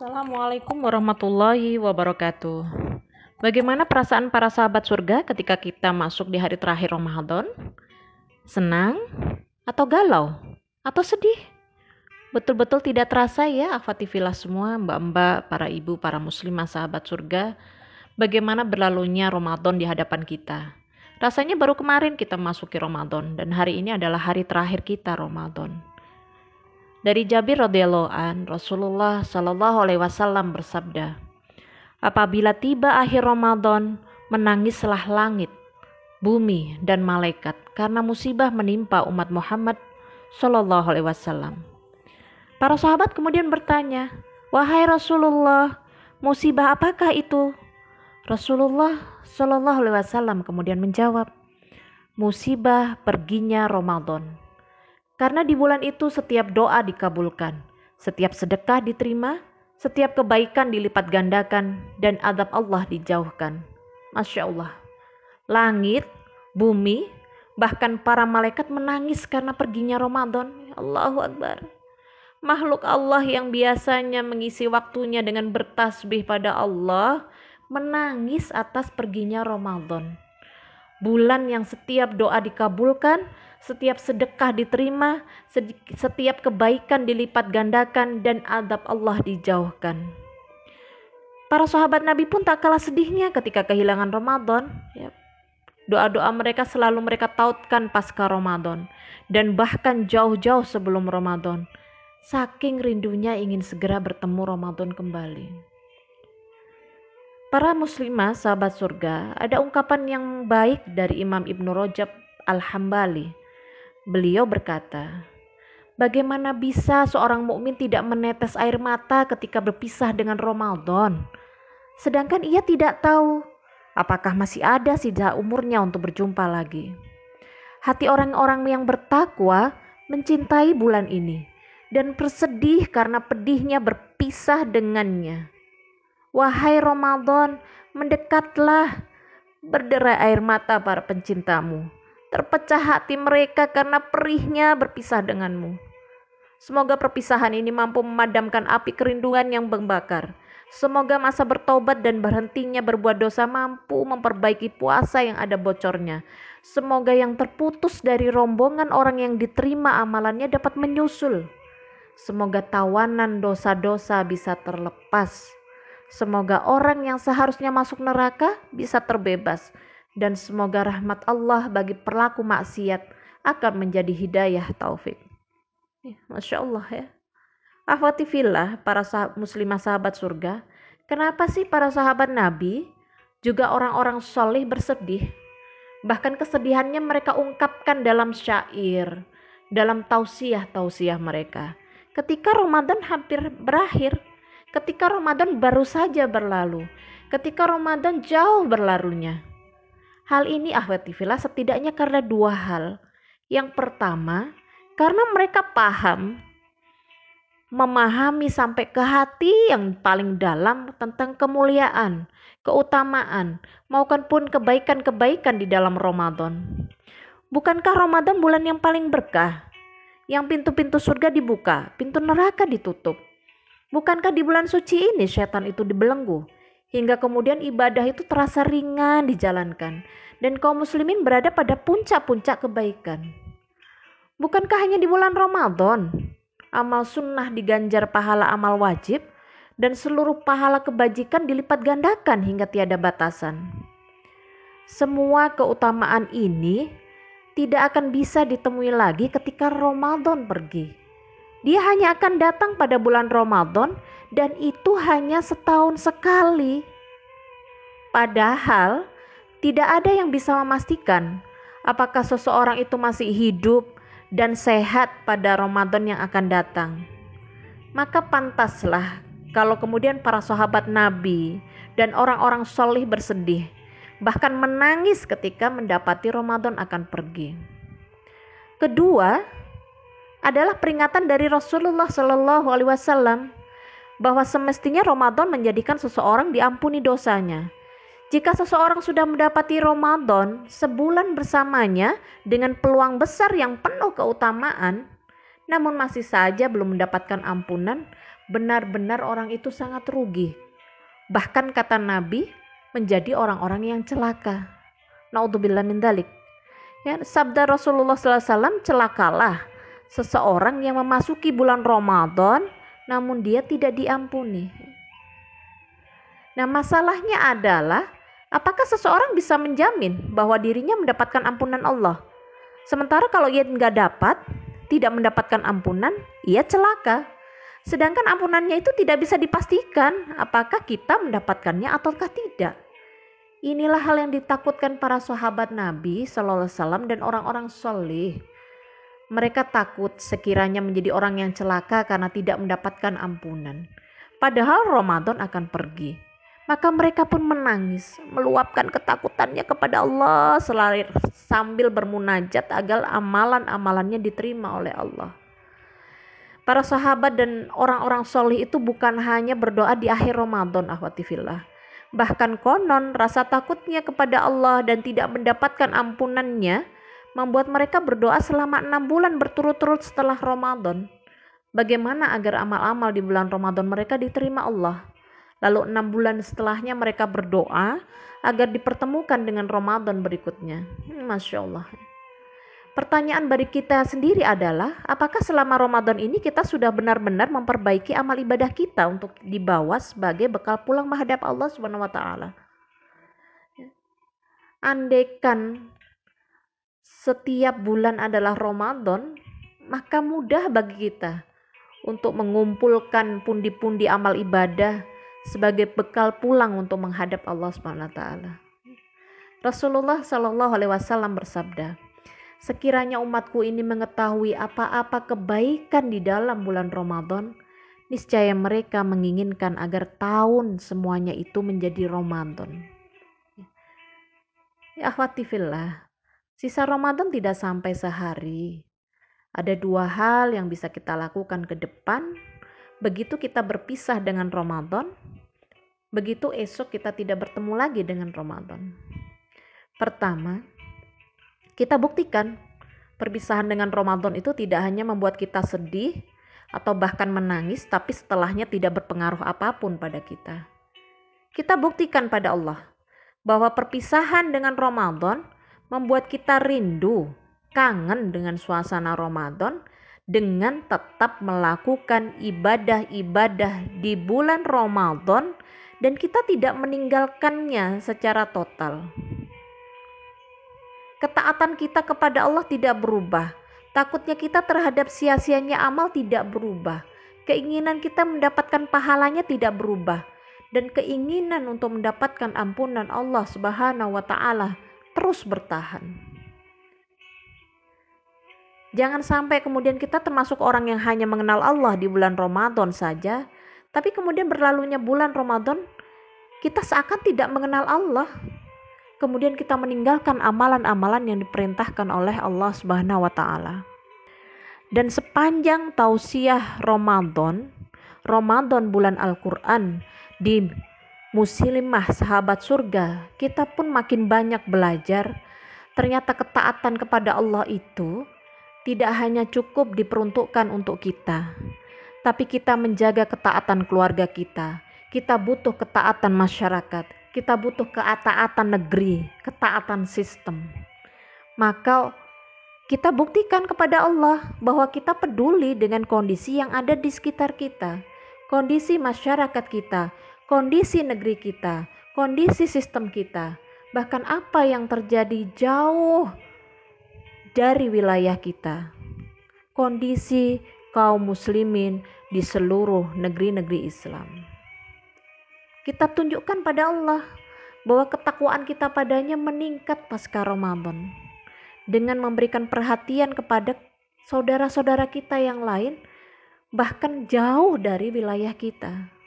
Assalamualaikum warahmatullahi wabarakatuh. Bagaimana perasaan para sahabat surga ketika kita masuk di hari terakhir Ramadan? Senang atau galau atau sedih? Betul-betul tidak terasa ya akhwatifilah semua mbak-mbak, para ibu, para muslimah sahabat surga bagaimana berlalunya Ramadan di hadapan kita. Rasanya baru kemarin kita masuki Ramadan dan hari ini adalah hari terakhir kita Ramadan. Dari Jabir radhiyallahu an, Rasulullah shallallahu alaihi wasallam bersabda, "Apabila tiba akhir Ramadan, menangislah langit, bumi dan malaikat karena musibah menimpa umat Muhammad shallallahu alaihi wasallam." Para sahabat kemudian bertanya, "Wahai Rasulullah, musibah apakah itu?" Rasulullah shallallahu alaihi wasallam kemudian menjawab, "Musibah perginya Ramadan." Karena di bulan itu setiap doa dikabulkan, setiap sedekah diterima, setiap kebaikan dilipat gandakan, dan adab Allah dijauhkan. Masya Allah. Langit, bumi, bahkan para malaikat menangis karena perginya Ramadan. Allahu Akbar. Makhluk Allah yang biasanya mengisi waktunya dengan bertasbih pada Allah, menangis atas perginya Ramadan. Bulan yang setiap doa dikabulkan, setiap sedekah diterima, setiap kebaikan dilipat gandakan dan adab Allah dijauhkan. Para sahabat Nabi pun tak kalah sedihnya ketika kehilangan Ramadan. Ya. Doa-doa mereka selalu mereka tautkan pasca Ramadan dan bahkan jauh-jauh sebelum Ramadan. Saking rindunya ingin segera bertemu Ramadan kembali. Para muslimah sahabat surga, ada ungkapan yang baik dari Imam Ibnu Rajab Al-Hambali Beliau berkata, Bagaimana bisa seorang mukmin tidak menetes air mata ketika berpisah dengan Ramadan? Sedangkan ia tidak tahu apakah masih ada sisa umurnya untuk berjumpa lagi. Hati orang-orang yang bertakwa mencintai bulan ini dan bersedih karena pedihnya berpisah dengannya. Wahai Ramadan, mendekatlah, berderai air mata para pencintamu Terpecah hati mereka karena perihnya berpisah denganmu. Semoga perpisahan ini mampu memadamkan api kerinduan yang membakar. Semoga masa bertobat dan berhentinya berbuat dosa mampu memperbaiki puasa yang ada bocornya. Semoga yang terputus dari rombongan orang yang diterima amalannya dapat menyusul. Semoga tawanan dosa-dosa bisa terlepas. Semoga orang yang seharusnya masuk neraka bisa terbebas dan semoga rahmat Allah bagi pelaku maksiat akan menjadi hidayah taufik. Ya, Masya Allah ya. Ahwati fillah para sah muslimah sahabat surga. Kenapa sih para sahabat Nabi juga orang-orang soleh bersedih? Bahkan kesedihannya mereka ungkapkan dalam syair, dalam tausiah-tausiah mereka. Ketika Ramadan hampir berakhir, ketika Ramadan baru saja berlalu, ketika Ramadan jauh berlalunya, Hal ini ahwati fillah setidaknya karena dua hal. Yang pertama, karena mereka paham memahami sampai ke hati yang paling dalam tentang kemuliaan, keutamaan, maupun kebaikan-kebaikan di dalam Ramadan. Bukankah Ramadan bulan yang paling berkah? Yang pintu-pintu surga dibuka, pintu neraka ditutup. Bukankah di bulan suci ini setan itu dibelenggu? Hingga kemudian ibadah itu terasa ringan dijalankan dan kaum muslimin berada pada puncak-puncak kebaikan. Bukankah hanya di bulan Ramadan amal sunnah diganjar pahala amal wajib dan seluruh pahala kebajikan dilipat gandakan hingga tiada batasan. Semua keutamaan ini tidak akan bisa ditemui lagi ketika Ramadan pergi. Dia hanya akan datang pada bulan Ramadan dan itu hanya setahun sekali. Padahal tidak ada yang bisa memastikan apakah seseorang itu masih hidup dan sehat pada Ramadan yang akan datang. Maka pantaslah kalau kemudian para sahabat Nabi dan orang-orang solih bersedih, bahkan menangis ketika mendapati Ramadan akan pergi. Kedua, adalah peringatan dari Rasulullah Shallallahu Alaihi Wasallam bahwa semestinya Ramadan menjadikan seseorang diampuni dosanya. Jika seseorang sudah mendapati Ramadan sebulan bersamanya dengan peluang besar yang penuh keutamaan, namun masih saja belum mendapatkan ampunan, benar-benar orang itu sangat rugi. Bahkan kata Nabi, menjadi orang-orang yang celaka. Naudzubillah min dalik. Ya, sabda Rasulullah SAW, celakalah seseorang yang memasuki bulan Ramadan namun dia tidak diampuni. Nah, masalahnya adalah apakah seseorang bisa menjamin bahwa dirinya mendapatkan ampunan Allah? Sementara kalau ia nggak dapat, tidak mendapatkan ampunan, ia celaka. Sedangkan ampunannya itu tidak bisa dipastikan apakah kita mendapatkannya ataukah tidak. Inilah hal yang ditakutkan para sahabat Nabi Sallallahu Alaihi Wasallam dan orang-orang soleh. Mereka takut sekiranya menjadi orang yang celaka karena tidak mendapatkan ampunan. Padahal Ramadan akan pergi. Maka mereka pun menangis, meluapkan ketakutannya kepada Allah selain sambil bermunajat agar amalan-amalannya diterima oleh Allah. Para sahabat dan orang-orang solih itu bukan hanya berdoa di akhir Ramadan, ahwatifillah. Bahkan konon rasa takutnya kepada Allah dan tidak mendapatkan ampunannya membuat mereka berdoa selama enam bulan berturut-turut setelah Ramadan. Bagaimana agar amal-amal di bulan Ramadan mereka diterima Allah? Lalu enam bulan setelahnya mereka berdoa agar dipertemukan dengan Ramadan berikutnya. Masya Allah. Pertanyaan bagi kita sendiri adalah, apakah selama Ramadan ini kita sudah benar-benar memperbaiki amal ibadah kita untuk dibawa sebagai bekal pulang menghadap Allah Subhanahu wa taala? Andaikan setiap bulan adalah Ramadan, maka mudah bagi kita untuk mengumpulkan pundi-pundi amal ibadah sebagai bekal pulang untuk menghadap Allah Subhanahu wa taala. Rasulullah Shallallahu alaihi wasallam bersabda, "Sekiranya umatku ini mengetahui apa-apa kebaikan di dalam bulan Ramadan, niscaya mereka menginginkan agar tahun semuanya itu menjadi Ramadan." Ya akhwati fillah, Sisa Ramadan tidak sampai sehari. Ada dua hal yang bisa kita lakukan ke depan. Begitu kita berpisah dengan Ramadan, begitu esok kita tidak bertemu lagi dengan Ramadan. Pertama, kita buktikan perpisahan dengan Ramadan itu tidak hanya membuat kita sedih atau bahkan menangis, tapi setelahnya tidak berpengaruh apa pun pada kita. Kita buktikan pada Allah bahwa perpisahan dengan Ramadan membuat kita rindu, kangen dengan suasana Ramadan dengan tetap melakukan ibadah-ibadah di bulan Ramadan dan kita tidak meninggalkannya secara total. Ketaatan kita kepada Allah tidak berubah. Takutnya kita terhadap sia-sianya amal tidak berubah. Keinginan kita mendapatkan pahalanya tidak berubah dan keinginan untuk mendapatkan ampunan Allah Subhanahu wa taala terus bertahan. Jangan sampai kemudian kita termasuk orang yang hanya mengenal Allah di bulan Ramadan saja, tapi kemudian berlalunya bulan Ramadan kita seakan tidak mengenal Allah. Kemudian kita meninggalkan amalan-amalan yang diperintahkan oleh Allah Subhanahu wa taala. Dan sepanjang tausiah Ramadan, Ramadan bulan Al-Qur'an di muslimah sahabat surga, kita pun makin banyak belajar. Ternyata ketaatan kepada Allah itu tidak hanya cukup diperuntukkan untuk kita, tapi kita menjaga ketaatan keluarga kita. Kita butuh ketaatan masyarakat, kita butuh ketaatan negeri, ketaatan sistem. Maka kita buktikan kepada Allah bahwa kita peduli dengan kondisi yang ada di sekitar kita, kondisi masyarakat kita, kondisi negeri kita, kondisi sistem kita, bahkan apa yang terjadi jauh dari wilayah kita. Kondisi kaum muslimin di seluruh negeri-negeri Islam. Kita tunjukkan pada Allah bahwa ketakwaan kita padanya meningkat pasca Ramadan dengan memberikan perhatian kepada saudara-saudara kita yang lain bahkan jauh dari wilayah kita.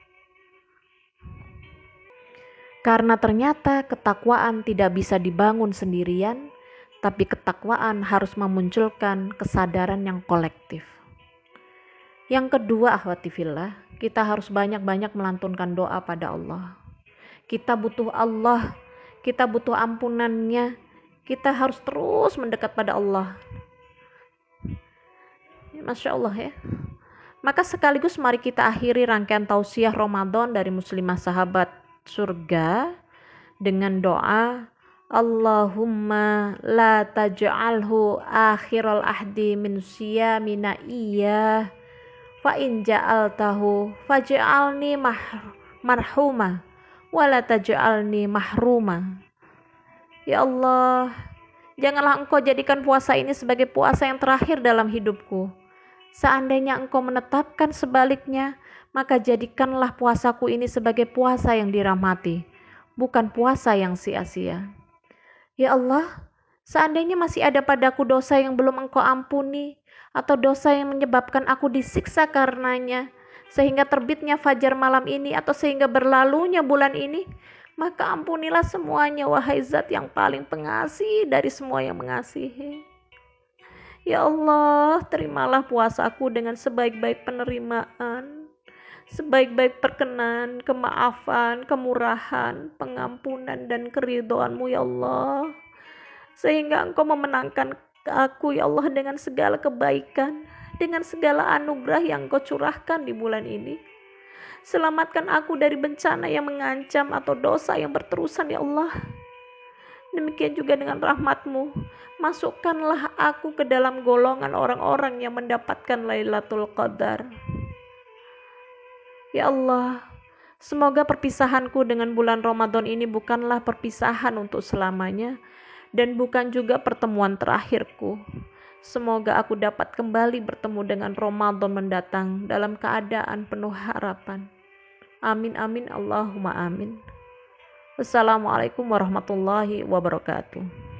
Karena ternyata ketakwaan tidak bisa dibangun sendirian, tapi ketakwaan harus memunculkan kesadaran yang kolektif. Yang kedua, ahwati fillah, kita harus banyak-banyak melantunkan doa pada Allah. Kita butuh Allah, kita butuh ampunannya, kita harus terus mendekat pada Allah. Masya Allah ya. Maka sekaligus mari kita akhiri rangkaian tausiah Ramadan dari muslimah sahabat surga dengan doa Allahumma la taj'alhu akhiral ahdi min siyamina iya fa in ja'altahu faj'alni marhuma wa la taj'alni mahruma. Ya Allah janganlah engkau jadikan puasa ini sebagai puasa yang terakhir dalam hidupku. Seandainya engkau menetapkan sebaliknya, maka jadikanlah puasaku ini sebagai puasa yang dirahmati, bukan puasa yang sia-sia. Ya Allah, seandainya masih ada padaku dosa yang belum engkau ampuni, atau dosa yang menyebabkan aku disiksa karenanya, sehingga terbitnya fajar malam ini atau sehingga berlalunya bulan ini, maka ampunilah semuanya wahai zat yang paling pengasih dari semua yang mengasihi. Ya Allah, terimalah puasaku dengan sebaik-baik penerimaan, sebaik-baik perkenan, kemaafan, kemurahan, pengampunan, dan keridoanmu ya Allah. Sehingga engkau memenangkan aku ya Allah dengan segala kebaikan, dengan segala anugerah yang engkau curahkan di bulan ini. Selamatkan aku dari bencana yang mengancam atau dosa yang berterusan ya Allah. Demikian juga dengan rahmatmu, masukkanlah aku ke dalam golongan orang-orang yang mendapatkan Lailatul Qadar. Ya Allah, semoga perpisahanku dengan bulan Ramadan ini bukanlah perpisahan untuk selamanya dan bukan juga pertemuan terakhirku. Semoga aku dapat kembali bertemu dengan Ramadan mendatang dalam keadaan penuh harapan. Amin amin Allahumma amin. Wassalamualaikum warahmatullahi wabarakatuh.